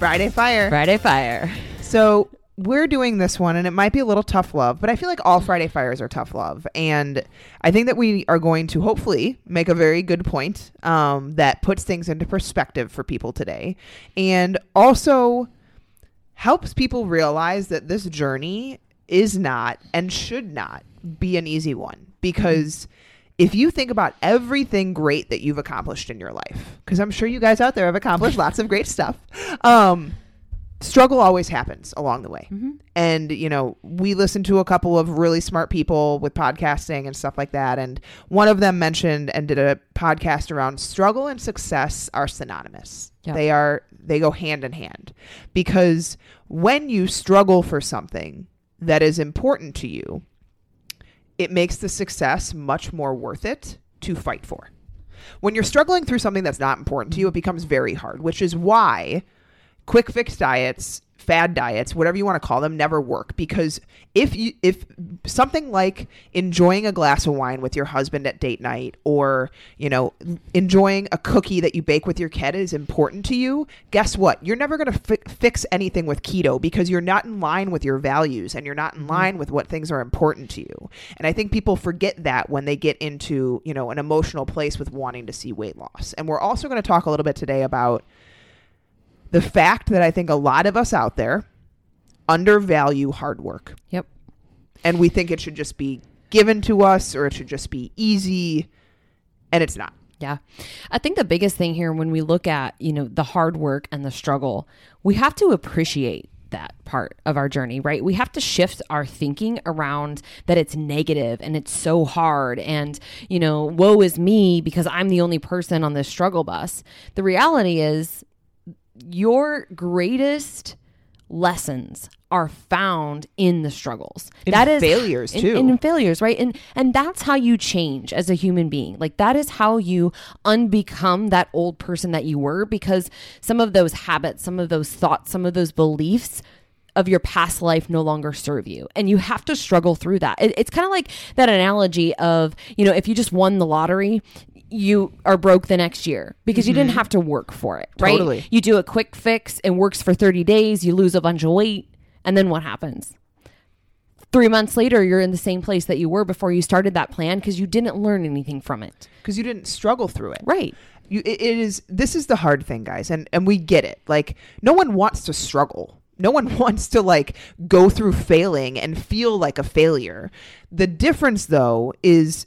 Friday Fire. Friday Fire. So we're doing this one, and it might be a little tough love, but I feel like all Friday Fires are tough love. And I think that we are going to hopefully make a very good point um, that puts things into perspective for people today and also helps people realize that this journey is not and should not be an easy one because if you think about everything great that you've accomplished in your life, because I'm sure you guys out there have accomplished lots of great stuff, um, struggle always happens along the way. And, you know, we listened to a couple of really smart people with podcasting and stuff like that. And one of them mentioned and did a podcast around struggle and success are synonymous. Yeah. They are, they go hand in hand because when you struggle for something that is important to you, it makes the success much more worth it to fight for. When you're struggling through something that's not important to you, it mm-hmm. becomes very hard, which is why quick fix diets, fad diets, whatever you want to call them, never work because if you if something like enjoying a glass of wine with your husband at date night or, you know, enjoying a cookie that you bake with your kid is important to you, guess what? You're never going to fi- fix anything with keto because you're not in line with your values and you're not in mm-hmm. line with what things are important to you. And I think people forget that when they get into, you know, an emotional place with wanting to see weight loss. And we're also going to talk a little bit today about the fact that I think a lot of us out there undervalue hard work Yep. and we think it should just be given to us or it should just be easy and it's not. Yeah. I think the biggest thing here when we look at, you know, the hard work and the struggle, we have to appreciate that part of our journey, right? We have to shift our thinking around that it's negative and it's so hard and, you know, woe is me because I'm the only person on this struggle bus. The reality is your greatest lessons are found in the struggles. In that is failures, in- too. in failures, right? And and that's how you change as a human being. Like that is how you unbecome that old person that you were because some of those habits, some of those thoughts, some of those beliefs of your past life no longer serve you and you have to struggle through that it, it's kind of like that analogy of you know if you just won the lottery you are broke the next year because you didn't mm-hmm. have to work for it right Totally. you do a quick fix it works for 30 days you lose a bunch of weight and then what happens three months later you're in the same place that you were before you started that plan because you didn't learn anything from it because you didn't struggle through it. right You, it, it is. This is the hard thing, guys, and and we get it. Like, no one wants to struggle. No one wants to like go through failing and feel like a failure. The difference, though, is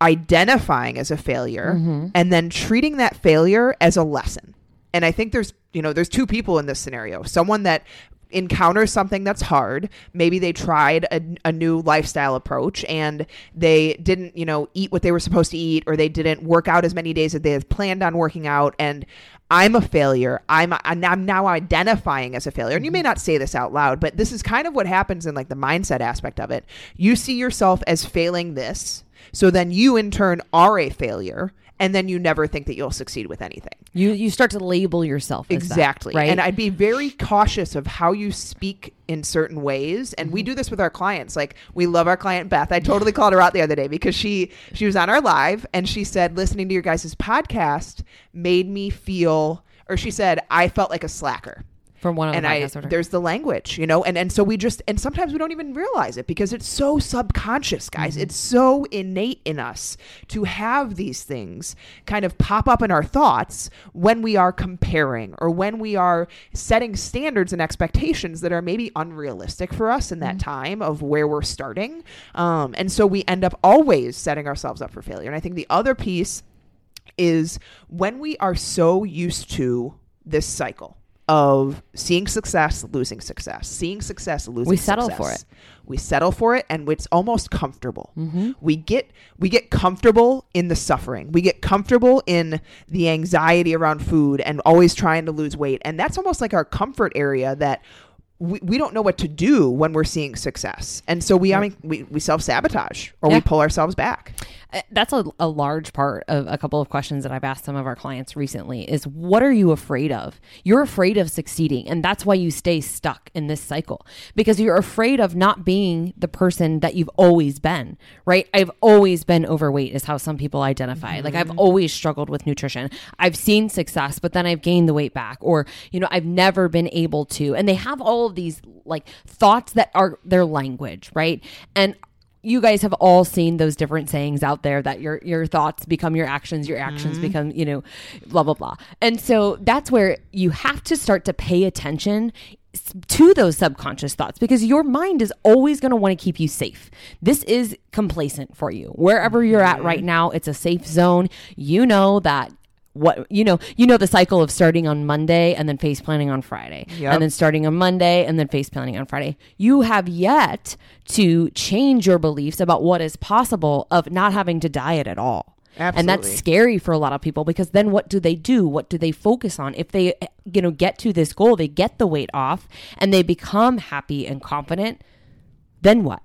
identifying as a failure mm-hmm. and then treating that failure as a lesson. And I think there's, you know, there's two people in this scenario. Someone that encounters something that's hard. Maybe they tried a, a new lifestyle approach and they didn't, you know, eat what they were supposed to eat or they didn't work out as many days as they had planned on working out. And I'm a failure. I'm, I'm now identifying as a failure. And you may mm-hmm. not say this out loud, but this is kind of what happens in like the mindset aspect of it. You see yourself as failing this. So then you in turn are a failure. And then you never think that you'll succeed with anything. you you start to label yourself as that, Exactly. right And I'd be very cautious of how you speak in certain ways. And we mm-hmm. do this with our clients. Like we love our client Beth. I totally called her out the other day because she she was on our live and she said listening to your guys' podcast made me feel or she said I felt like a slacker. From one of the And I podcasts. or- there's the language, you know, and and so we just and sometimes we don't even realize it because it's so subconscious, guys. Mm-hmm. It's so innate in us to have these things kind of pop up in our thoughts when we are comparing or when we are setting standards and expectations that are maybe unrealistic for us in that Mm-hmm. time of where we're starting. Um, and so we end up always setting ourselves up for failure. And I think the other piece is when we are so used to this cycle of seeing success, losing success, seeing success, losing success. We settle success. for it. We settle for it and it's almost comfortable. Mm-hmm. We get we get comfortable in the suffering. We get comfortable in the anxiety around food and always trying to lose weight. And that's almost like our comfort area that we, we don't know what to do when we're seeing success. And so we I mean, we, we self sabotage or Yeah. we pull ourselves back. Uh, that's a, a large part of a couple of questions that I've asked some of our clients recently is what are you afraid of? You're afraid of succeeding and that's why you stay stuck in this cycle because you're afraid of not being the person that you've always been, right? I've always been overweight is how some people identify. Like I've always struggled with nutrition. I've seen success, but then I've gained the weight back or, you know, I've never been able to. And they have all of these like thoughts that are their language, right? And you guys have all seen those different sayings out there that your your thoughts become your actions, your actions mm-hmm. become, you know, blah blah blah. And so that's where you have to start to pay attention to those subconscious thoughts because your mind is always going to want to keep you safe. This is complacent for you. Wherever you're at mm-hmm. right now, it's a safe zone. You know that what you know you know the cycle of starting on monday and then face planning on friday. Yep. and then starting on monday and then face planning on friday. You have yet to change your beliefs about what is possible of not having to diet at all. And that's scary for a lot of people because then what do they do? What do they focus on? If they you know get to this goal they get the weight off and they become happy and confident then what?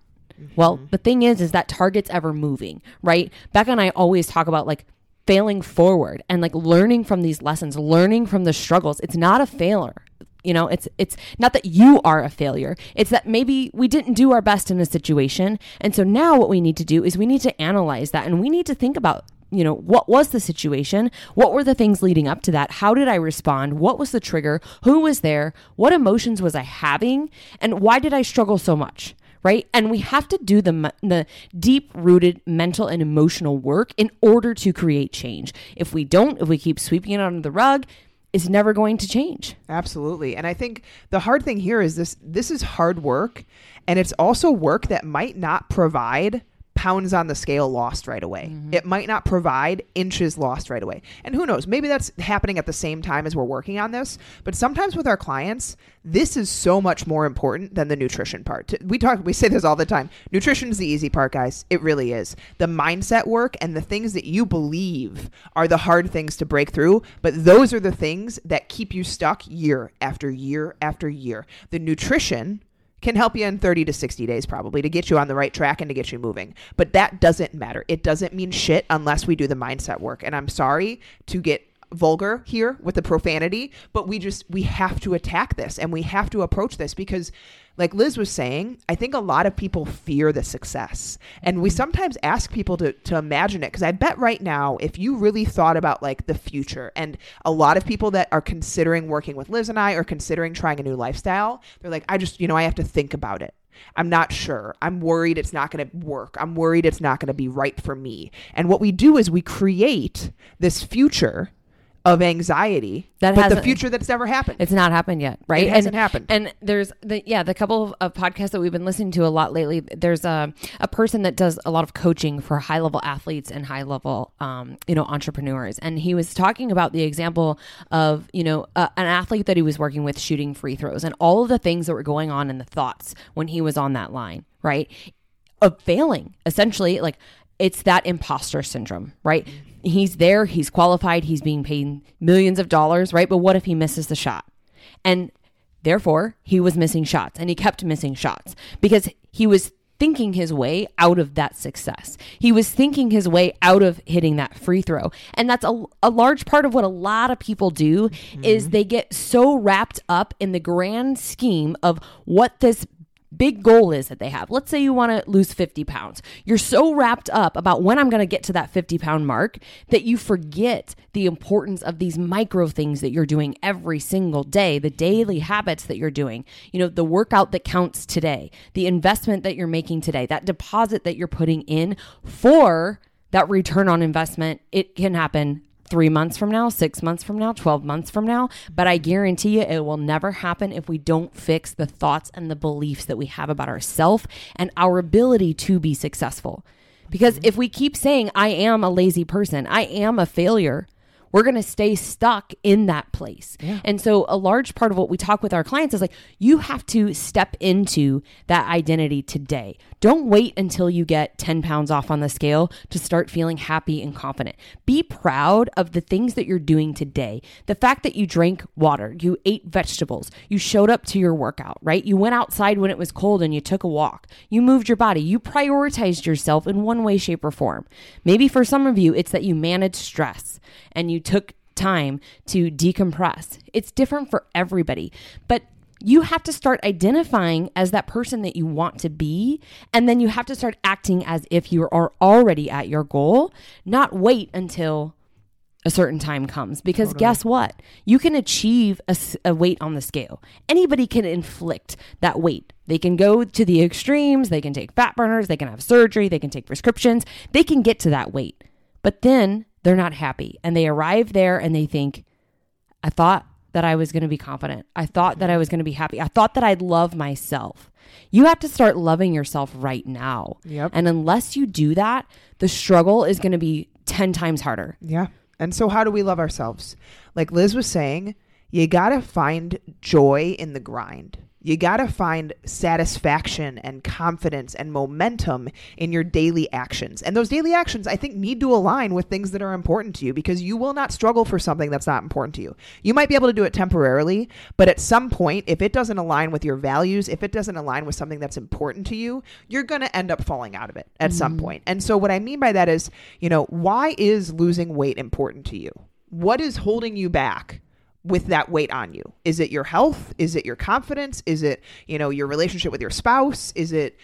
Well, mm-hmm. the thing is, is that target's ever moving, right? Becca and I always talk about like failing forward and like learning from these lessons, learning from the struggles. It's not a failure. You know, it's it's not that you are a failure. It's that maybe we didn't do our best in a situation. And so now what we need to do is we need to analyze that and we need to think about you know, what was the situation? What were the things leading up to that? How did I respond? What was the trigger? Who was there? What emotions was I having? And why did I struggle so much? Right. And we have to do the, the deep rooted mental and emotional work in order to create change. If we don't, if we keep sweeping it under the rug, it's never going to change. Absolutely. And I think the hard thing here is this this is hard work and it's also work that might not provide pounds on the scale lost right away. Mm-hmm. It might not provide inches lost right away. And who knows, maybe that's happening at the same time as we're working on this, but sometimes with our clients, this is so much more important than the nutrition part. We talk we say this all the time. Nutrition is the easy part, guys. It really is. The mindset work and the things that you believe are the hard things to break through, but those are the things that keep you stuck year after year after year. The nutrition can help you in 30 to 60 days probably to get you on the right track and to get you moving. But that doesn't matter. It doesn't mean shit unless we do the mindset work. And I'm sorry to get vulgar here with the profanity, but we just we have to attack this and we have to approach this because like Liz was saying, I think a lot of people fear the success. And we sometimes ask people to to imagine it because I bet right now if you really thought about like the future and a lot of people that are considering working with Liz and I or considering trying a new lifestyle, they're like I just, you know, I have to think about it. I'm not sure. I'm worried it's not going to work. I'm worried it's not going to be right for me. And what we do is we create this future of anxiety, That but the future that's never happened. It's not happened yet, right? It hasn't and, happened. And there's the yeah, the couple of, podcasts that we've been listening to a lot lately. There's a a person that does a lot of coaching for high level athletes and high level um, you know entrepreneurs, and he was talking about the example of you know uh, an athlete that he was working with shooting free throws and all of the things that were going on in the thoughts when he was on that line, right? Of failing, essentially, like it's that imposter syndrome, right? He's there, he's qualified, he's being paid millions of dollars, right? But what if he misses the shot? And therefore, he was missing shots and he kept missing shots because he was thinking his way out of that success. He was thinking his way out of hitting that free throw. And that's a, a large part of what a lot of people do is mm-hmm. they get so wrapped up in the grand scheme of what this big goal is that they have. Let's say you want to lose 50 pounds. You're so wrapped up about when I'm going to get to that 50 pound mark that you forget the importance of these micro things that you're doing every single day, the daily habits that you're doing, you know, the workout that counts today, the investment that you're making today, that deposit that you're putting in for that return on investment. It can happen three months from now, six months from now, 12 months from now. But I guarantee you it will never happen if we don't fix the thoughts and the beliefs that we have about ourselves and our ability to be successful. Because mm-hmm. if we keep saying, I am a lazy person, I am a failure, we're going to stay stuck in that place. And so a large part of what we talk with our clients is like you have to step into that identity today. Don't wait until you get 10 pounds off on the scale to start feeling happy and confident. Be proud of the things that you're doing today. The fact that you drank water, you ate vegetables, you showed up to your workout, right? You went outside when it was cold and you took a walk. You moved your body. You prioritized yourself in one way, shape, or form. Maybe for some of you, it's that you manage stress and you took time to decompress. It's different for everybody. But you have to start identifying as that person that you want to be. And then you have to start acting as if you are already at your goal, not wait until a certain time comes. Because guess what? You can achieve a weight on the scale. Anybody can inflict that weight. They can go to the extremes, they can take fat burners, they can have surgery, they can take prescriptions, they can get to that weight. But then they're not happy and they arrive there and they think, I thought that I was going to be confident. I thought that I was going to be happy. I thought that I'd love myself. You have to start loving yourself right now. Yep. And unless you do that, the struggle is going to be 10 times harder. Yeah. And so, how do we love ourselves? Like Liz was saying, you got to find joy in the grind. You got to find satisfaction and confidence and momentum in your daily actions. And those daily actions, I think, need to align with things that are important to you because you will not struggle for something that's not important to you. You might be able to do it temporarily, but at some point, if it doesn't align with your values, if it doesn't align with something that's important to you, you're going to end up falling out of it at some mm-hmm. point. And so, what I mean by that is, you know, why is losing weight important to you? What is holding you back? With that weight on you? Is it your health? Is it your confidence? Is it, you know, your relationship with your spouse? Is it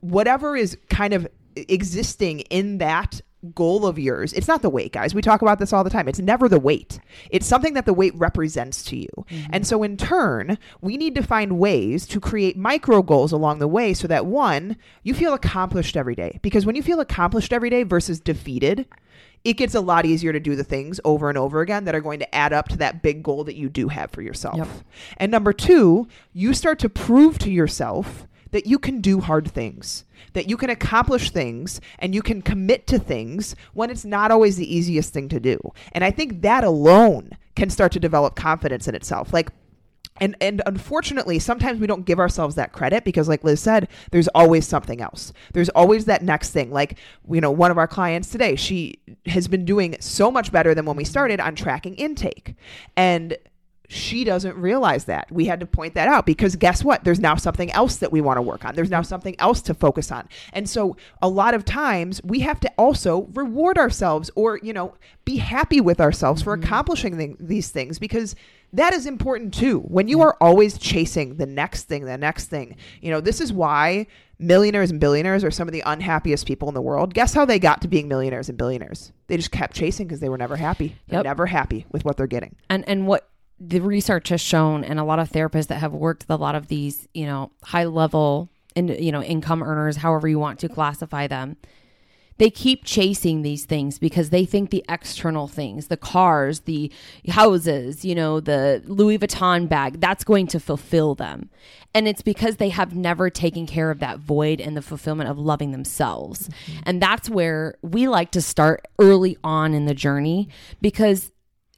whatever is kind of existing in that goal of yours? It's not the weight, guys. We talk about this all the time. It's never the weight. It's something that the weight represents to you. Mm-hmm. And so in turn, we need to find ways to create micro goals along the way so that one, you feel accomplished every day. Because when you feel accomplished every day versus defeated, it gets a lot easier to do the things over and over again that are going to add up to that big goal that you do have for yourself. Yep. And number two, you start to prove to yourself that you can do hard things, that you can accomplish things, and you can commit to things when it's not always the easiest thing to do. And I think that alone can start to develop confidence in itself. Like, and and unfortunately, sometimes we don't give ourselves that credit because, like Liz said, there's always something else. There's always that next thing. Like you know, one of our clients today, she has been doing so much better than when we started on tracking intake, and she doesn't realize that. We had to point that out because guess what? There's now something else that we want to work on. There's now mm-hmm. something else to focus on. And so a lot of times we have to also reward ourselves or, you know, be happy with ourselves for mm-hmm. accomplishing th- these things because that is important too. When you are always chasing the next thing, the next thing, you know, this is why millionaires and billionaires are some of the unhappiest people in the world. Guess how they got to being millionaires and billionaires? They just kept chasing because they were never happy. They're Yep. never happy with what they're getting. and and what the research has shown and a lot of therapists that have worked with a lot of these you know high level and you know income earners however you want to classify them they keep chasing these things because they think the external things the cars the houses you know the louis vuitton bag that's going to fulfill them. And it's because they have never taken care of that void and the fulfillment of loving themselves. Mm-hmm. And that's where we like to start early on in the journey because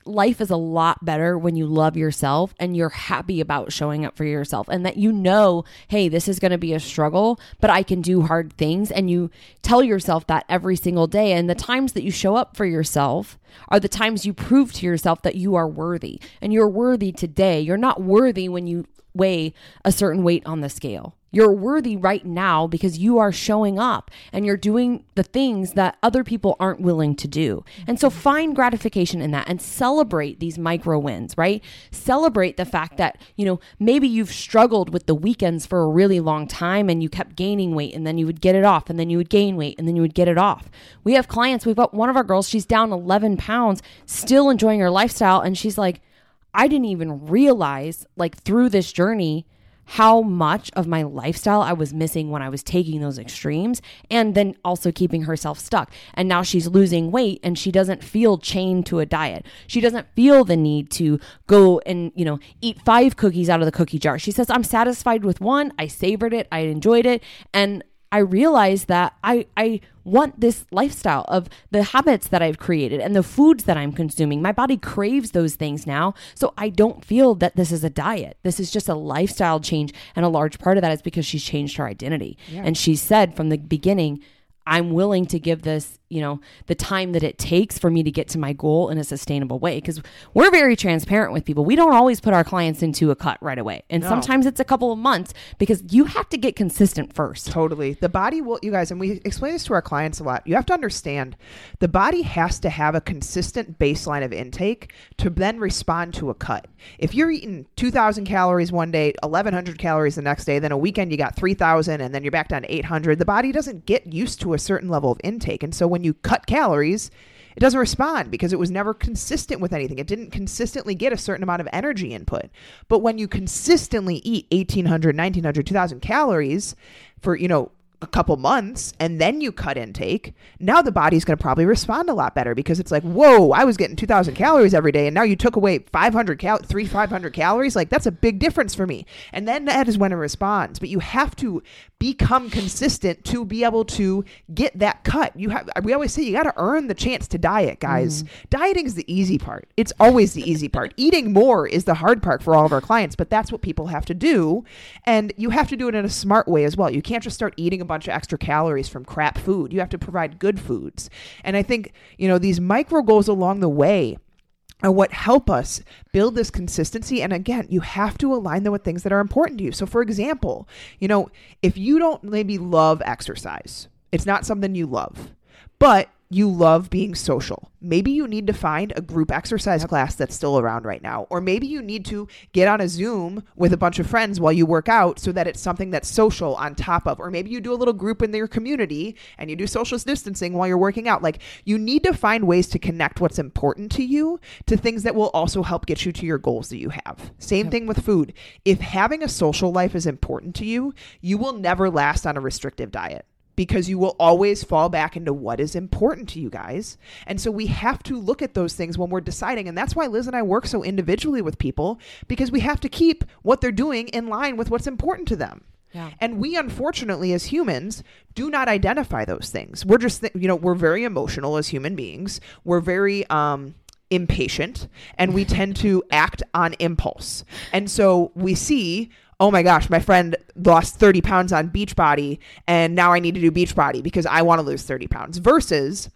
life is a lot better when you love yourself and you're happy about showing up for yourself and that you know, hey, this is going to be a struggle, but I can do hard things. And you tell yourself that every single day. And the times that you show up for yourself are the times you prove to yourself that you are worthy and you're worthy today. You're not worthy when you weigh a certain weight on the scale. You're worthy right now because you are showing up and you're doing the things that other people aren't willing to do. And so find gratification in that and celebrate these micro wins, right? Celebrate the fact that, you know, maybe you've struggled with the weekends for a really long time and you kept gaining weight and then you would get it off and then you would gain weight and then you would get it off. We have clients, we've got one of our girls, she's down 11 pounds, still enjoying her lifestyle. And she's like, I didn't even realize, like, through this journey, how much of my lifestyle I was missing when I was taking those extremes and then also keeping herself stuck. And now she's losing weight and she doesn't feel chained to a diet. She doesn't feel the need to go and, you know, eat five cookies out of the cookie jar. She says, I'm satisfied with one. I savored it. I enjoyed it. And I realized that I I want this lifestyle of the habits that I've created and the foods that I'm consuming. My body craves those things now. So I don't feel that this is a diet. This is just a lifestyle change. And a large part of that is because she's changed her identity. Yeah. And she said from the beginning, I'm willing to give this, you know, the time that it takes for me to get to my goal in a sustainable way. Because we're very transparent with people. We don't always put our clients into a cut right away. And no. sometimes it's a couple of months because you have to get consistent first. Totally. The body will, you guys, and we explain this to our clients a lot. You have to understand the body has to have a consistent baseline of intake to then respond to a cut. If you're eating 2,000 calories one day, 1,100 calories the next day, then a weekend you got 3,000, and then you're back down to 800, the body doesn't get used to a certain level of intake. And so when you cut calories, it doesn't respond because it was never consistent with anything. It didn't consistently get a certain amount of energy input. But when you consistently eat 1800, 1900, 2000 calories for, you know, a couple months and then you cut intake, now the body's going to probably respond a lot better because it's like, whoa, I was getting 2,000 calories every day and now you took away 500 cal- three 500 calories. Like that's a big difference for me. And then that is when it responds. But you have to become consistent to be able to get that cut. You have we always say you got to earn the chance to diet, guys. Mm. Dieting is the easy part. It's always the easy part. Eating more is the hard part for all of our clients, but that's what people have to do. And you have to do it in a smart way as well. You can't just start eating a bunch of extra calories from crap food. You have to provide good foods. And I think, you know, these micro goals along the way are what help us build this consistency. And again, you have to align them with things that are important to you. So, for example, you know, if you don't maybe love exercise, it's not something you love, but you love being social. Maybe you need to find a group exercise class that's still around right now. Or maybe you need to get on a Zoom with a bunch of friends while you work out so that it's something that's social on top of. Or maybe you do a little group in your community and you do social distancing while you're working out. Like you need to find ways to connect what's important to you to things that will also help get you to your goals that you have. Same yep. thing with food. If having a social life is important to you, you will never last on a restrictive diet because you will always fall back into what is important to you guys. And so we have to look at those things when we're deciding. And that's why Liz and I work so individually with people because we have to keep what they're doing in line with what's important to them. Yeah. And we, unfortunately, as humans, do not identify those things. We're just, th- you know, we're very emotional as human beings. We're very, um, impatient and we tend to act on impulse. And so we see oh my gosh, my friend lost 30 pounds on Beachbody and now I need to do Beachbody because I want to lose 30 pounds versus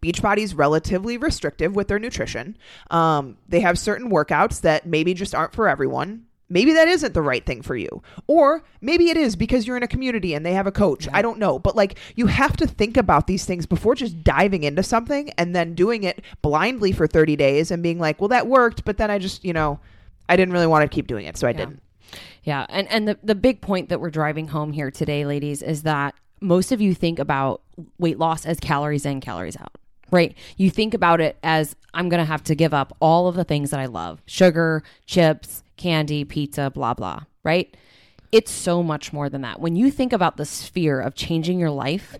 Beachbody's relatively restrictive with their nutrition. Um, they have certain workouts that maybe just aren't for everyone. Maybe that isn't the right thing for you. Or maybe it is because you're in a community and they have a coach. Yeah. I don't know. But like you have to think about these things before just diving into something and then doing it blindly for 30 days and being like, well, that worked. But then I just, you know, I didn't really want to keep doing it. So I yeah. didn't. Yeah, and and the the big point that we're driving home here today, ladies, is that most of you think about weight loss as calories in, calories out. Right? You think about it as I'm going to have to give up all of the things that I love. Sugar, chips, candy, pizza, blah blah, right? It's so much more than that. When you think about the sphere of changing your life,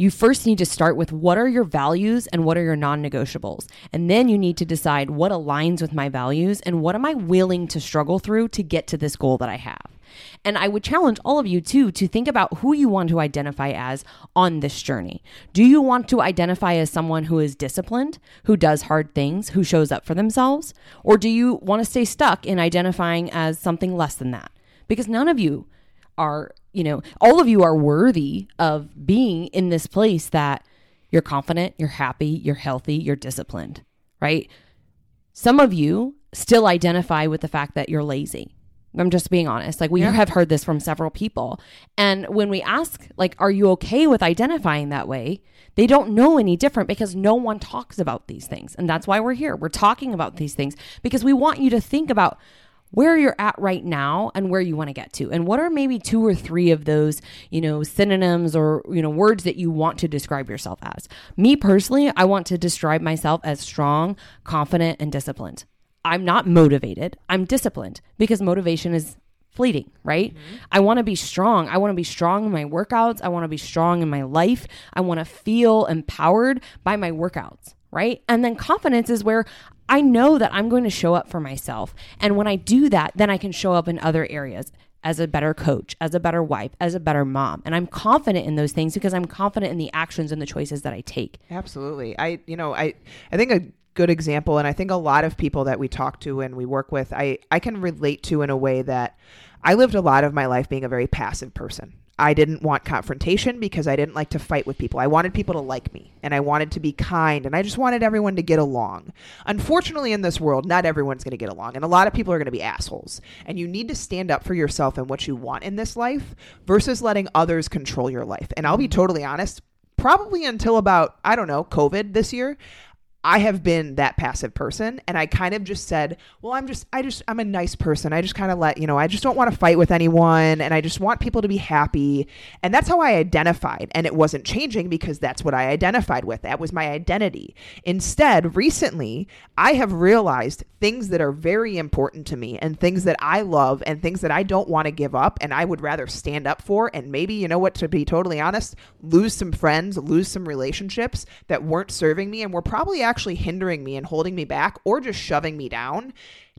you first need to start with what are your values and what are your non negotiables. And then you need to decide what aligns with my values and what am I willing to struggle through to get to this goal that I have. And I would challenge all of you too to think about who you want to identify as on this journey. Do you want to identify as someone who is disciplined, who does hard things, who shows up for themselves? Or do you want to stay stuck in identifying as something less than that? Because none of you are, you know, all of you are worthy of being in this place that you're confident, you're happy, you're healthy, you're disciplined, right? Some of you still identify with the fact that you're lazy. I'm just being honest. Like we yeah. have heard this from several people. And when we ask like are you okay with identifying that way? They don't know any different because no one talks about these things. And that's why we're here. We're talking about these things because we want you to think about where you're at right now and where you want to get to. And what are maybe two or three of those you know synonyms or you know words that you want to describe yourself as? Me personally i want to describe myself as strong confident and disciplined. I'm not motivated. I'm disciplined because motivation is fleeting right? Mm-hmm. i want to be strong. I want to be strong in my workouts. I want to be strong in my life. I want to feel empowered by my workouts right? And then confidence is where I know that I'm going to show up for myself. And when I do that, then I can show up in other areas. as a better coach, as a better wife, as a better mom. And I'm confident in those things because I'm confident in the actions and the choices that I take. Absolutely. I you know, I I think a good example and I think a lot of people that we talk to and we work with, I I can relate to in a way that I lived a lot of my life being a very passive person. I didn't want confrontation because I didn't like to fight with people. I wanted people to like me and I wanted to be kind and I just wanted everyone to get along. Unfortunately, in this world, not everyone's going to get along and a lot of people are going to be assholes. And you need to stand up for yourself and what you want in this life versus letting others control your life. And I'll be totally honest, probably until about, I don't know, COVID this year, I have been that passive person and I kind of just said, well, I'm just, I just, I'm a nice person. I just kind of let, you know, I just don't want to fight with anyone and I just want people to be happy. And that's how I identified. And it wasn't changing because that's what I identified with. That was my identity. Instead, recently, I have realized things that are very important to me and things that I love and things that I don't want to give up and I would rather stand up for. And maybe, you know what, to be totally honest, lose some friends, lose some relationships that weren't serving me and were probably actually hindering me and holding me back or just shoving me down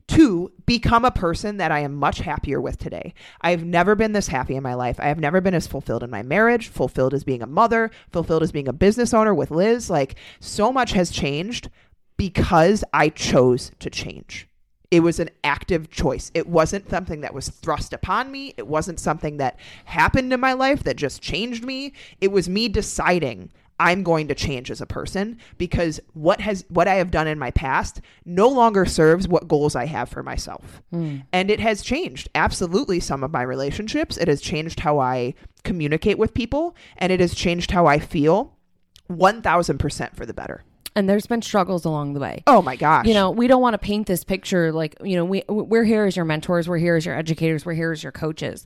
to become a person that I am much happier with today. I've never been this happy in my life. I have never been as fulfilled in my marriage, fulfilled as being a mother, fulfilled as being a business owner with Liz. Like so much has changed because I chose to change. It was an active choice. It wasn't something that was thrust upon me. It wasn't something that happened in my life that just changed me. It was me deciding I'm going to change as a person because what has what I have done in my past no longer serves what goals I have for myself. Mm. And it has changed absolutely some of my relationships. It has changed how I communicate with people and it has changed how I feel 1000% for the better. And there's been struggles along the way. Oh my gosh. You know, we don't want to paint this picture like, you know, we we're here as your mentors, we're here as your educators, we're here as your coaches.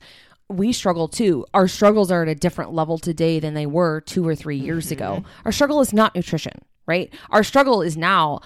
We struggle too. Our struggles are at a different level today than they were 2 or 3 mm-hmm, years ago. Mm-hmm. Our struggle is not nutrition, right? Our struggle is now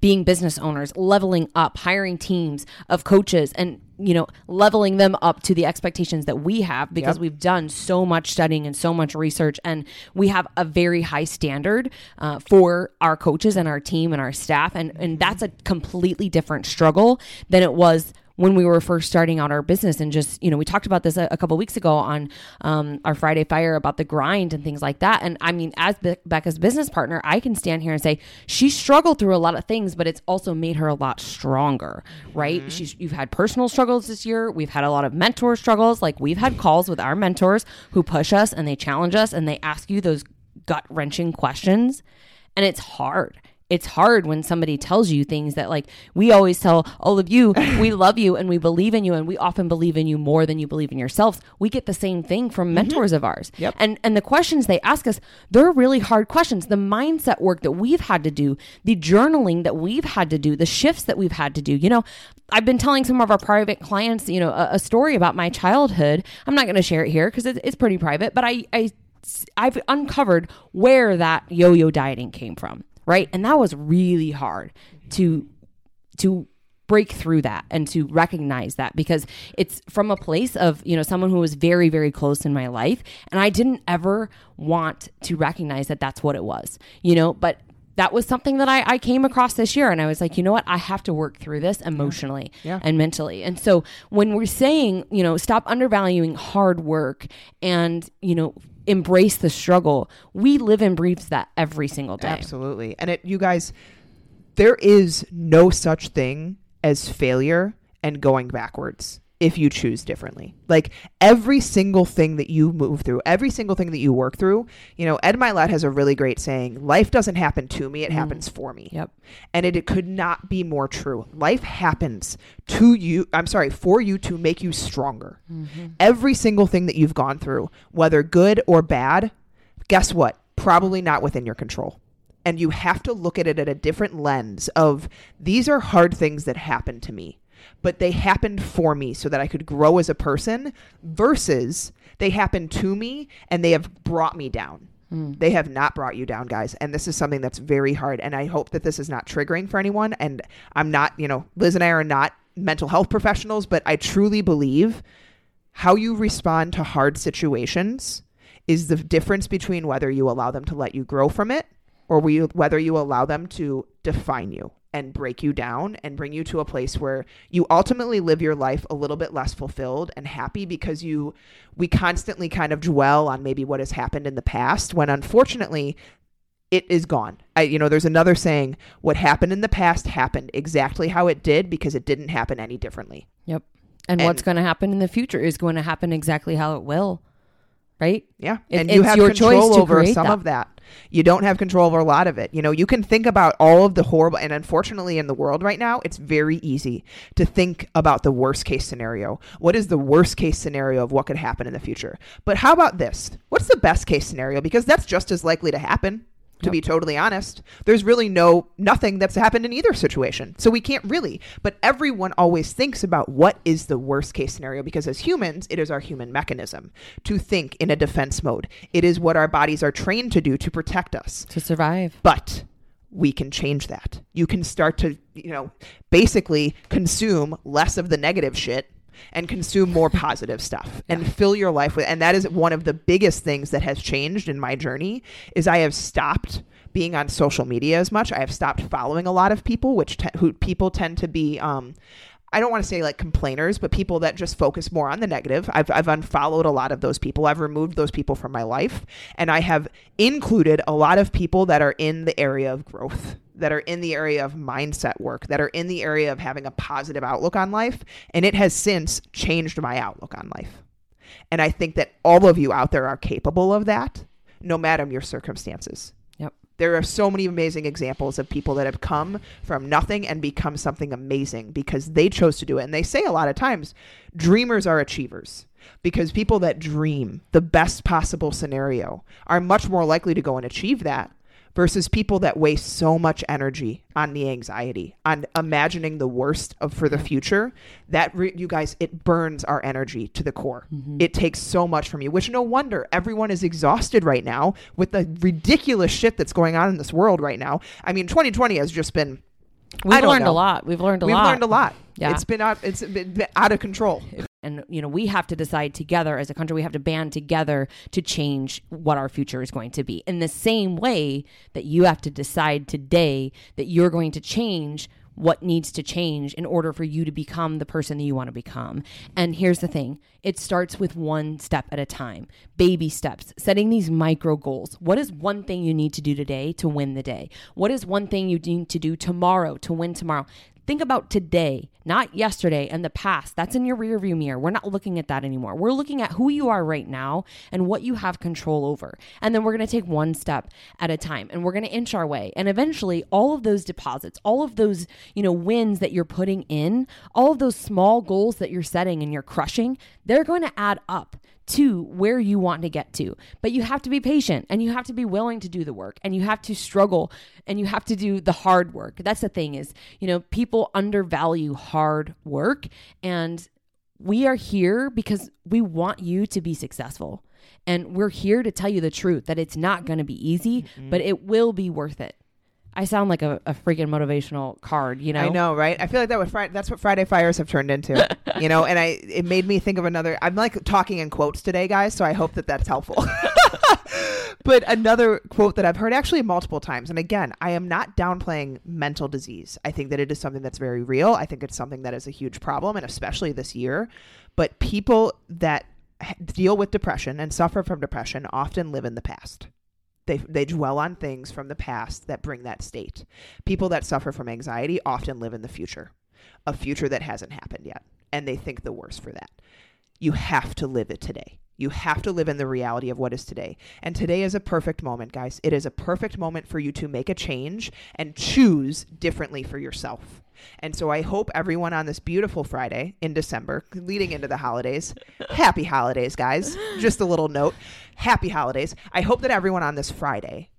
being business owners, leveling up, hiring teams of coaches and you know, leveling them up to the expectations that we have because Yep. we've done so much studying and so much research, and we have a very high standard uh, for our coaches and our team and our staff, and and mm-hmm. that's a completely different struggle than it was when we were first starting out our business and just you know we talked about this a, a couple weeks ago on um, our friday fire about the grind and things like that. And i mean as Be- becca's business partner i can stand here and say she struggled through a lot of things but it's also made her a lot stronger right? She's you've had personal struggles this year. We've had a lot of mentor struggles. Like we've had calls with our mentors who push us and they challenge us and they ask you those gut wrenching questions. And it's hard it's hard when somebody tells you things that like we always tell all of you we love you and we believe in you and we often believe in you more than you believe in yourselves. We get the same thing from mm-hmm. mentors of ours. Yep. and and the questions they ask us they're really hard questions. The mindset work that we've had to do the journaling that we've had to do the shifts that we've had to do. You know i've been telling some of our private clients you know a, a story about my childhood. I'm not going to share it here because it's, it's pretty private but i i I've uncovered where that yo-yo dieting came from, right? And that was really hard to to break through that and to recognize that because it's from a place of, you know, someone who was very very close in my life and I didn't ever want to recognize that that's what it was. You know, but that was something that I, I came across this year and I was like, you know what? I have to work through this emotionally Yeah. and mentally. And so when we're saying, you know, stop undervaluing hard work and, you know, embrace the struggle, we live and breathe that every single day. Absolutely. And it you guys there is no such thing as failure and going backwards if you choose differently. Like every single thing that you move through, every single thing that you work through, you know, Ed Mylett has a really great saying, life doesn't happen to me, it mm-hmm. happens for me. Yep. And it, it could not be more true. Life happens to you, I'm sorry, for you to make you stronger. Mm-hmm. Every single thing that you've gone through, whether good or bad, guess what? Probably not within your control. And you have to look at it at a different lens of these are hard things that happened to me, but they happened for me so that I could grow as a person versus they happened to me and they have brought me down. Hmm. They have not brought you down, guys. And this is something that's very hard. And I hope that this is not triggering for anyone. And I'm not, you know, Liz and I are not mental health professionals, but I truly believe how you respond to hard situations is the difference between whether you allow them to let you grow from it or we, whether you allow them to define you and break you down and bring you to a place where you ultimately live your life a little bit less fulfilled and happy because you we constantly kind of dwell on maybe what has happened in the past when unfortunately it is gone. I you know there's another saying what happened in the past happened exactly how it did because it didn't happen any differently. Yep. And, And- what's going to happen in the future is going to happen exactly how it will. Right? Yeah. It- and you have your control choice over some that. of that. You don't have control over a lot of it. You know, you can think about all of the horrible and unfortunately in the world right now, it's very easy to think about the worst case scenario. What is the worst case scenario of what could happen in the future? But how about this? What's the best case scenario? Because that's just as likely to happen. To Yep. be totally honest, there's really no nothing that's happened in either situation. So we can't really, but everyone always thinks about what is the worst case scenario because as humans, it is our human mechanism to think in a defense mode. It is what our bodies are trained to do to protect us. To survive. But we can change that. You can start to, you know, basically consume less of the negative shit and consume more positive stuff and fill your life with and that is one of the biggest things that has changed in my journey is I have stopped being on social media as much. I have stopped following a lot of people which te- who people tend to be um I don't want to say like complainers, but people that just focus more on the negative. I've, I've unfollowed a lot of those people. I've removed those people from my life. And I have included a lot of people that are in the area of growth, that are in the area of mindset work, that are in the area of having a positive outlook on life. And it has since changed my outlook on life. And I think that all of you out there are capable of that, no matter your circumstances. There are so many amazing examples of people that have come from nothing and become something amazing because they chose to do it. And they say a lot of times, dreamers are achievers because people that dream the best possible scenario are much more likely to go and achieve that versus people that waste so much energy on the anxiety, on imagining the worst of for the future. That re- you guys, it burns our energy to the core. Mm-hmm. It takes so much from you, which no wonder everyone is exhausted right now with the ridiculous shit that's going on in this world right now. I mean, 2020 has just been. We've learned know. a lot. We've learned a We've lot. learned a lot. Yeah. It's been out. It's been out of control. And you know we have to decide together as a country we have to band together to change what our future is going to be. In the same way that you have to decide today that you're going to change what needs to change in order for you to become the person that you want to become. And here's the thing it starts with one step at a time baby steps setting these micro goals. What is one thing you need to do today to win the day? What is one thing you need to do tomorrow to win tomorrow Think about today, not yesterday and the past. That's in your rearview mirror. We're not looking at that anymore. We're looking at who you are right now and what you have control over. And then we're going to take one step at a time and we're going to inch our way. And eventually, all of those deposits, all of those, you know, wins that you're putting in, all of those small goals that you're setting and you're crushing, they're going to add up to where you want to get to. But you have to be patient and you have to be willing to do the work and you have to struggle and you have to do the hard work. That's the thing is, you know, people undervalue hard work and we are here because we want you to be successful. And we're here to tell you the truth that it's not going to be easy, mm-hmm. but it will be worth it. I sound like a, a freaking motivational card, you know? I know, right? I feel like that would Friday, that's what Friday fires have turned into, you know. And I, it made me think of another. I'm like talking in quotes today, guys. So I hope that that's helpful. but another quote that I've heard actually multiple times, and again, I am not downplaying mental disease. I think that it is something that's very real. I think it's something that is a huge problem, and especially this year. But people that deal with depression and suffer from depression often live in the past. They, they dwell on things from the past that bring that state. People that suffer from anxiety often live in the future, a future that hasn't happened yet, and they think the worst for that. You have to live it today. You have to live in the reality of what is today. And today is a perfect moment, guys. It is a perfect moment for you to make a change and choose differently for yourself. And so I hope everyone on this beautiful Friday in December, leading into the holidays, happy holidays, guys. Just a little note happy holidays. I hope that everyone on this Friday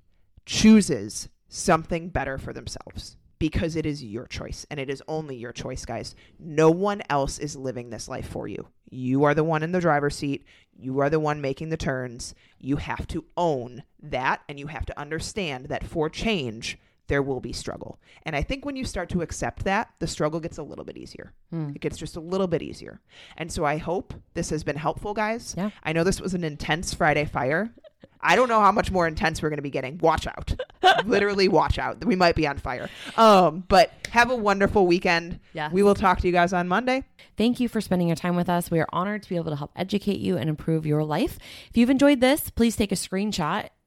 chooses something better for themselves because it is your choice and it is only your choice, guys. No one else is living this life for you. You are the one in the driver's seat. You are the one making the turns. You have to own that and you have to understand that for change, there will be struggle. And I think when you start to accept that, the struggle gets a little bit easier. It gets just a little bit easier. And so I hope this has been helpful, guys. Yeah. I know this was an intense Friday fire. I don't know how much more intense we're going to be getting. Watch out. Literally watch out. We might be on fire. Um, but have a wonderful weekend. Yes. We will talk to you guys on Monday. Thank you for spending your time with us. We are honored to be able to help educate you and improve your life. If you've enjoyed this, please take a screenshot,